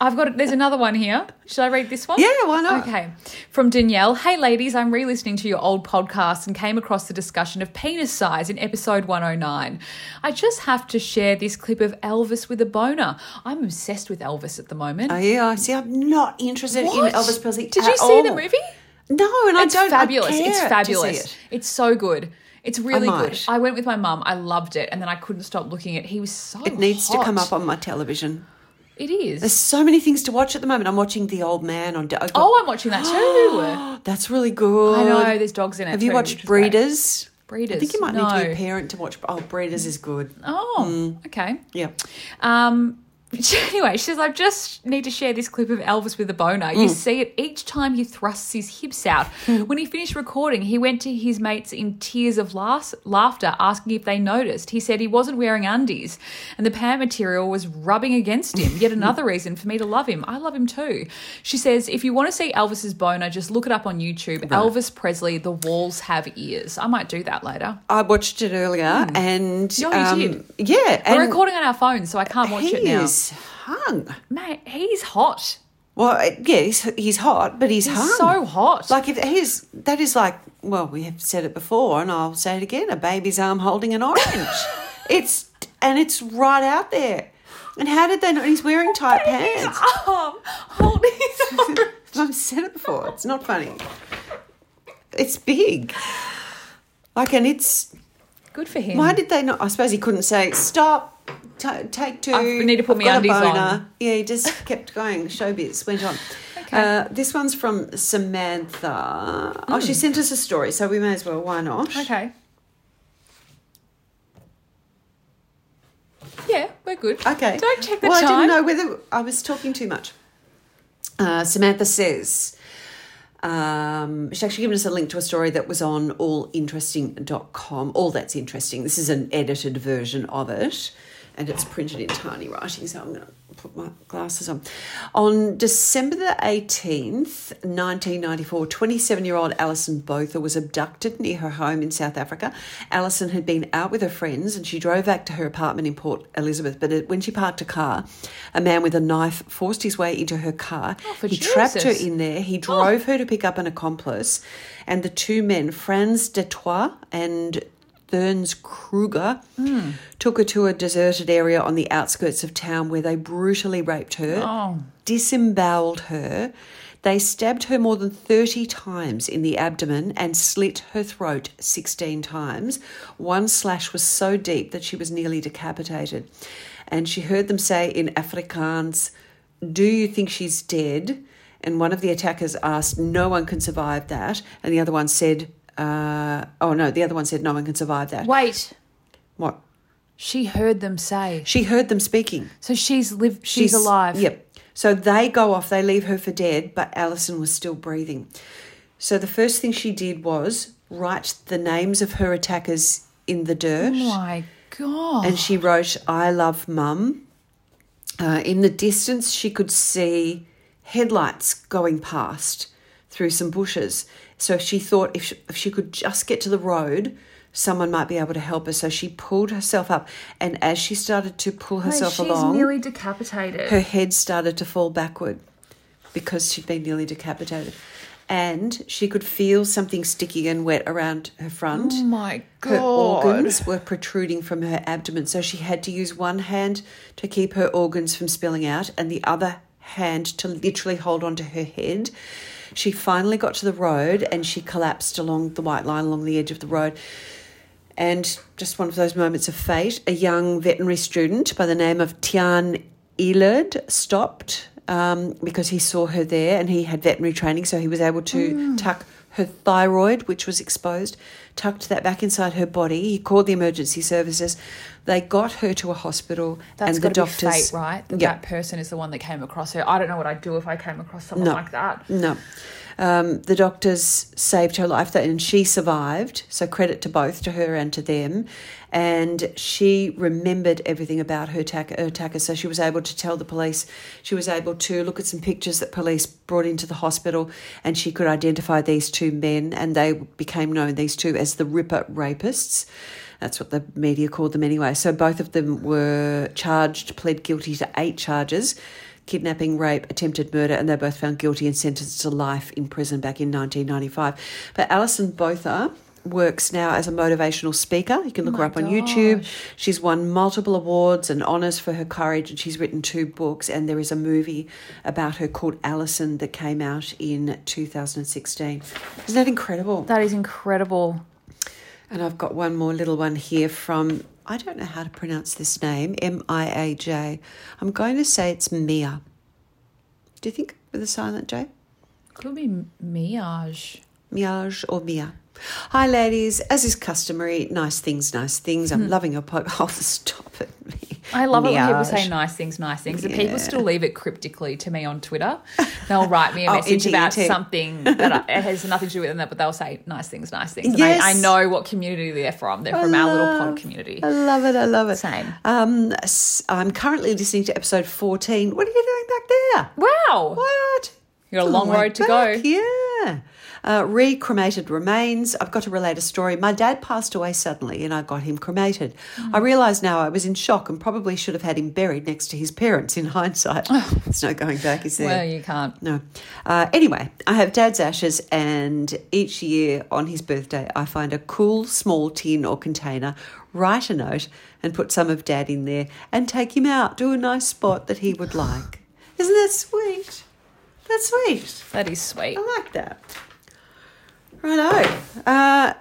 I've got. There's another one here. Should I read this one? Yeah, why not? Okay. From Danielle. Hey, ladies, I'm re listening to your old podcast and came across the discussion of penis size in episode 109. I just have to share this clip of Elvis with a boner. I'm obsessed with Elvis at the moment. Oh, yeah, I see. I'm not interested What? in Elvis Presley. Did you see the movie? No, and It's I don't. I fabulous. care It's fabulous. it. It's so good. It's really good. I went with my mum. I loved it, and then I couldn't stop looking at. It. He was so. It needs to come up on my television. It is. There's so many things to watch at the moment. I'm watching The Old Man on. Got- oh, I'm watching that too. that's really good. I know. There's dogs in it. Have you too, watched is great. Breeders? Breeders. I think you might need to be a parent to watch. Oh, Breeders is good. Oh, okay. Yeah. Um, anyway, she says, I just need to share this clip of Elvis with a boner. Mm. You see it each time he thrusts his hips out. when he finished recording, he went to his mates in tears of las- laughter, asking if they noticed. He said he wasn't wearing undies and the pant material was rubbing against him. Yet another reason for me to love him. I love him too. She says, if you want to see Elvis's boner, just look it up on YouTube. Elvis Presley, The Walls Have Ears. I might do that later. I watched it earlier, and Oh, you um, did? yeah, and We're recording on our phones, so I can't watch it now. is hung. Mate, he's hot. Well, uh, yeah, he's, he's hot, but he's, He's hung. so hot. Like if he's that is like well, we have said it before, and I'll say it again: a baby's arm holding an orange. it's and it's right out there. And how did they know he's wearing tight pants? arm holding his arm. I've said it before. It's not funny. It's big. Like, and it's Good for him. why did they not? I suppose he couldn't say stop. Ta take two. I need to put I've my got a undies on." Yeah, he just kept going. Showbiz went on. Okay. Uh, this one's from Samantha. Oh, she sent us a story, so we may as well. Why not? Hmm. Okay. Yeah, we're good. Okay. Don't check the well, time. I didn't know whether I was talking too much. Uh, Samantha says, um, she's actually given us a link to a story that was on allinteresting.com. All that's interesting. This is an edited version of it. And it's printed in tiny writing, so I'm going to put my glasses on. On December the 18th, 1994, 27 year old Alison Botha was abducted near her home in South Africa. Alison had been out with her friends and she drove back to her apartment in Port Elizabeth, but when she parked a car, a man with a knife forced his way into her car. Oh, for he trapped her in there. He oh. drove her to pick up an accomplice, and the two men, Frans du Toit and Theuns Kruger, took her to a deserted area on the outskirts of town where they brutally raped her, Oh. disemboweled her. They stabbed her more than 30 times in the abdomen and slit her throat 16 times. One slash was so deep that she was nearly decapitated. And she heard them say in Afrikaans, Do you think she's dead? And one of the attackers asked, No one can survive that. And the other one said, uh, Oh no, the other one said, No one can survive that. Wait, What? she heard them say. She heard them speaking. So she's lived. She's, alive. Yep. So they go off, they leave her for dead, but Alison was still breathing. So the first thing she did was write the names of her attackers in the dirt. Oh my god. and she wrote, I love mum. Uh, in the distance, she could see headlights going past through some bushes. So she thought if she, if she could just get to the road, someone might be able to help her. So she pulled herself up. And as she started to pull herself she's along, nearly decapitated. her head started to fall backward because she'd been nearly decapitated. And she could feel something sticky and wet around her front. oh my god. Her organs were protruding from her abdomen, so she had to use one hand to keep her organs from spilling out and the other hand to literally hold onto her head. She finally got to the road and she collapsed along the white line along the edge of the road. And just one of those moments of fate, a young veterinary student by the name of Tiaan Eilerd stopped um, because he saw her there and he had veterinary training, so he was able to tuck her thyroid, which was exposed, tucked that back inside her body. He called the emergency services. They got her to a hospital, That's and the doctors. fate, right? That Yeah. that person is the one that came across her. I don't know what I'd do if I came across someone No. like that. No. Um, the doctors saved her life and she survived. So credit to both, to her and to them. And she remembered everything about her attacker. So she was able to tell the police. She was able to look at some pictures that police brought into the hospital and she could identify these two men and they became known, these two, as the Ripper rapists. That's what the media called them anyway. So both of them were charged, pled guilty to eight charges kidnapping, rape, attempted murder, and they both found guilty and sentenced to life in prison back in 1995. But Alison Botha works now as a motivational speaker. You can look her up on YouTube. She's won multiple awards and honours for her courage, and she's written two books. And there is a movie about her called Alison that came out in 2016. Isn't that incredible? That is incredible. And I've got one more little one here from, I don't know how to pronounce this name, M I A J. I'm going to say it's Mia. Do you think with a silent J? Could be Miage. Miage or Mia? Hi, ladies. As is customary, nice things, nice things. I'm loving your podcast. Oh, stop it. I love it when people say nice things, nice things. The Yeah. people still leave it cryptically to me on Twitter. They'll write me a Oh, message about something that I, it has nothing to do with that, but they'll say nice things, nice things. And Yes. I, I know what community they're from. They're from our little pod community. I love it. I love it. Same. Um, I'm currently listening to episode 14. What are you doing back there? Wow. What? You've got a Oh, long road to back, go. Yeah. Uh, re-cremated remains. I've got to relate a story. My dad passed away suddenly, and I got him cremated. I realise now I was in shock and probably should have had him buried next to his parents. In hindsight, there's no going back, is there? Well, you can't. No. Uh, anyway, I have dad's ashes, and each year on his birthday, I find a cool small tin or container, write a note, and put some of dad in there and take him out to a nice spot that he would like. Isn't that sweet? That's sweet. That is sweet. I like that. Righto. Uh,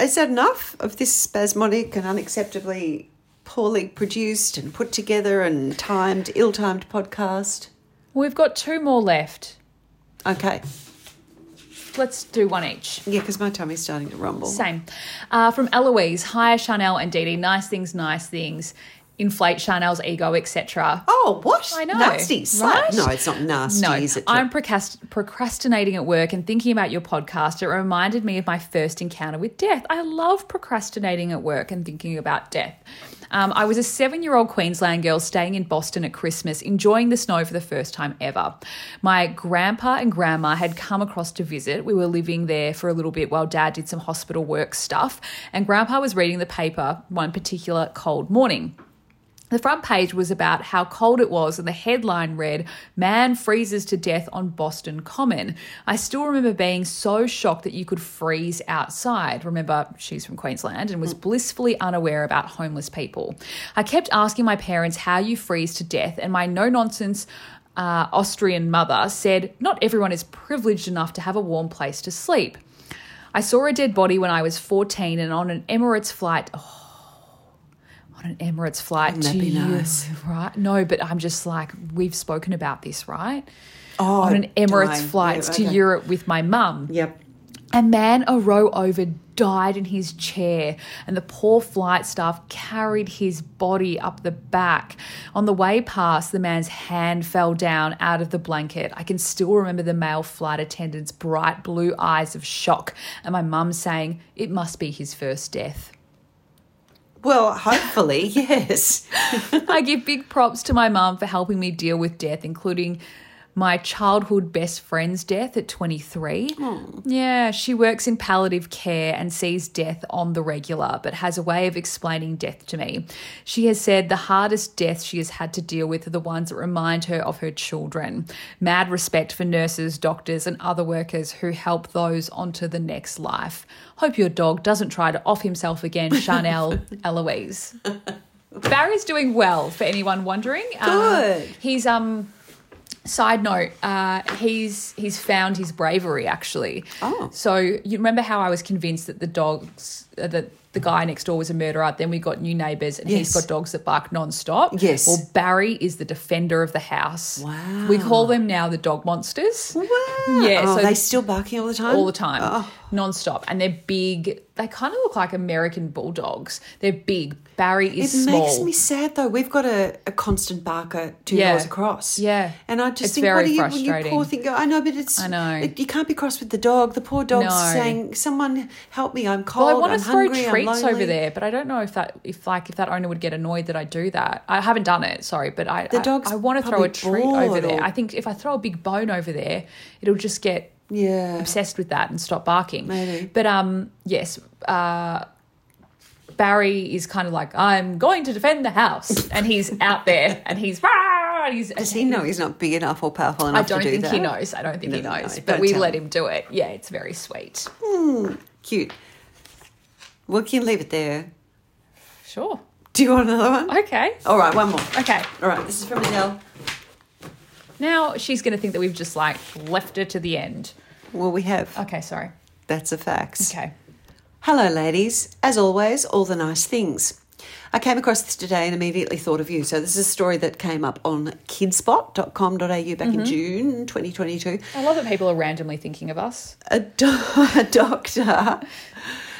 is that enough of this spasmodic and unacceptably poorly produced and put together and timed, ill timed podcast? We've got two more left. Okay. Let's do one each. Yeah, because my tummy's starting to rumble. Same. Uh, from Eloise. Hi, Chanel and Dee Dee. Nice things, nice things. Inflate Chanel's ego, etc. Oh, what? I know, Nasty. Right? No, it's not nasty, No, is it? I'm procrast- procrastinating at work and thinking about your podcast. It reminded me of my first encounter with death. I love procrastinating at work and thinking about death. Um, I was a seven year old Queensland girl staying in Boston at Christmas, enjoying the snow for the first time ever. My grandpa and grandma had come across to visit. We were living there for a little bit while dad did some hospital work stuff, and grandpa was reading the paper one particular cold morning. The front page was about how cold it was, and the headline read, Man freezes to death on Boston Common. I still remember being so shocked that you could freeze outside. Remember, she's from Queensland and was blissfully unaware about homeless people. I kept asking my parents how you freeze to death, and my no nonsense uh, Austrian mother said, Not everyone is privileged enough to have a warm place to sleep. I saw a dead body when I was 14 and on an Emirates flight. Oh, on an Emirates flight Wouldn't that to be Eu- nice? right? No, but I'm just like we've spoken about this, right? oh, on an Emirates dying. flight to okay. Europe with my mum. Yep. A man a row over died in his chair, and the poor flight staff carried his body up the back. On the way past, the man's hand fell down out of the blanket. I can still remember the male flight attendant's bright blue eyes of shock, and my mum saying, It must be his first death. Well, hopefully, yes. I give big props to my mum for helping me deal with death, including my childhood best friend's death at 23. Yeah, she works in palliative care and sees death on the regular, but has a way of explaining death to me. She has said the hardest deaths she has had to deal with are the ones that remind her of her children. Mad respect for nurses, doctors, and other workers who help those onto the next life. Hope your dog doesn't try to off himself again, Chanel Eloise. Barry's doing well for anyone wondering. Uh, Good. he's um side note, uh he's he's found his bravery actually. Oh. So you remember how I was convinced that the dogs uh, that the guy next door was a murderer. Then we got new neighbours, and he's got dogs that bark non-stop. Yes. Well, Barry is the defender of the house. Wow. We call them now the dog monsters. Wow. Yeah, Oh, so- they still barking all the time? All the time, Oh. non-stop, and they're big. They kind of look like American bulldogs. They're big. Barry It is small. It makes me sad though. We've got a, a constant barker two Yeah. doors across. Yeah. And I just It's think, what are you, you poor thing? I know, but it's. I know. it- you can't be cross with the dog. The poor dog's No. saying, "Someone help me! I'm cold. Well, I want I'm to throw hungry. treats over there, but I don't know if that if like if that owner would get annoyed that I do that. I haven't done it, sorry, but I The I- dog's I, want to throw a treat over there. or- I think if I throw a big bone over there, it'll just get Yeah. obsessed with that and stop barking. Maybe. But um, yes, uh, Barry is kind of like I'm going to defend the house, and he's out there and he's and he's. Does he know he's not big enough or powerful enough I don't think that? he knows. I don't think he doesn't knows. know. But we let him. do it. Yeah, it's very sweet. Cute. We can leave it there. Sure. Do you want another one? Okay. All right, one more. Okay. All right, this is from Adele. Now she's going to think that we've just like left her to the end. Well, we have. Okay, sorry. That's a fax. Okay. Hello, ladies. As always, all the nice things. I came across this today and immediately thought of you. So, this is a story that came up on kidspot.com.au back Mm-hmm. in June 2022. I love that people are randomly thinking of us. A, do- a doctor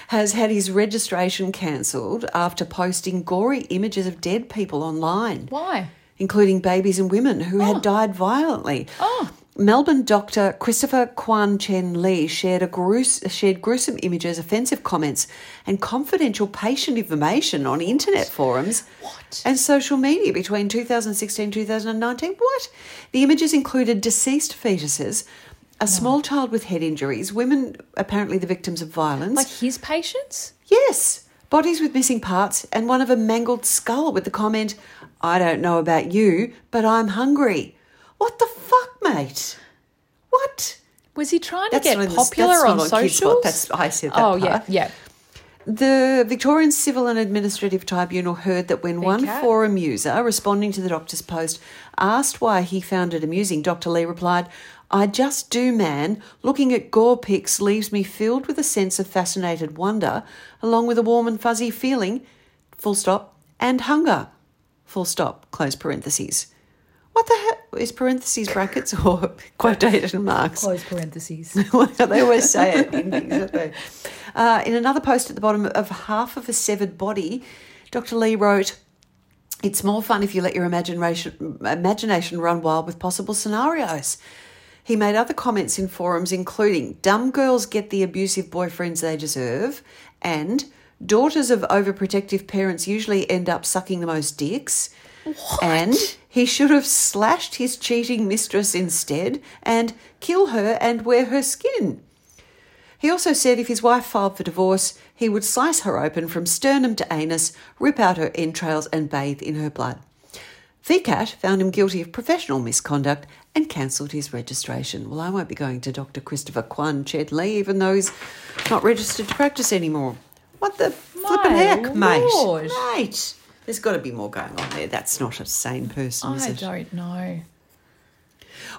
has had his registration cancelled after posting gory images of dead people online, Why? including babies and women who had died violently. Oh. Melbourne doctor Christopher Kwan Chen Lee shared a grues- shared gruesome images, offensive comments, and confidential patient information on internet forums What? and social media between 2016 and 2019. What? The images included deceased fetuses, a small child with head injuries, women apparently the victims of violence. Like his patients? Yes, bodies with missing parts, and one of a mangled skull with the comment, I don't know about you, but I'm hungry. What the fuck, mate? What? Was he trying That's to get not in the- popular that's on on socials? That's- I said that Oh yeah, part. yeah. The Victorian Civil and Administrative Tribunal heard that when one forum user responding to the doctor's post asked why he found it amusing, Dr. Lee replied, I just do, man. Looking at gore pics leaves me filled with a sense of fascinated wonder, along with a warm and fuzzy feeling, full stop, and hunger, full stop, close parentheses. What the hell? Is parentheses brackets or quotation marks? Close parentheses. they always say it in things, don't they? Uh, in another post at the bottom of half of a severed body, Dr. Lee wrote, It's more fun if you let your imagination imagination run wild with possible scenarios. He made other comments in forums, including dumb girls get the abusive boyfriends they deserve, and daughters of overprotective parents usually end up sucking the most dicks. And he should have slashed his cheating mistress instead and kill her and wear her skin. He also said if his wife filed for divorce, he would slice her open from sternum to anus, rip out her entrails, and bathe in her blood. VCAT found him guilty of professional misconduct and cancelled his registration. Well, I won't be going to Dr. Christopher Kwan Chedley, even though he's not registered to practice anymore. What the flippin' heck, mate? Mate, there's got to be more going on there. That's not a sane person, is I don't know.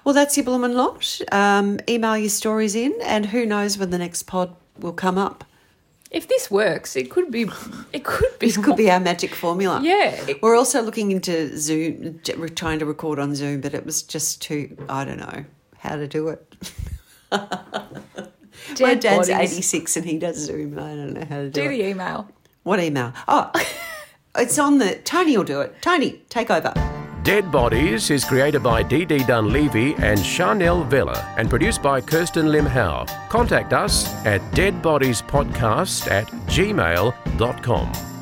Well, that's your bloomin' lot. Um, email your stories in, and who knows when the next pod will come up. If this works, it could be. It could be. This could be our magic formula. Yeah. We're also looking into Zoom, we're trying to record on Zoom, but it was just too, I don't know how to do it. My dad's bodies. 86 and he does Zoom, I don't know how to do, Do it. the email. What email? Oh, it's on the, Tony will do it. Tony, take over. Dead Bodies is created by Dee Dunleavy and Chanel Vella and produced by Kirsten Lim Howe. Contact us at deadbodiespodcast at gmail.com.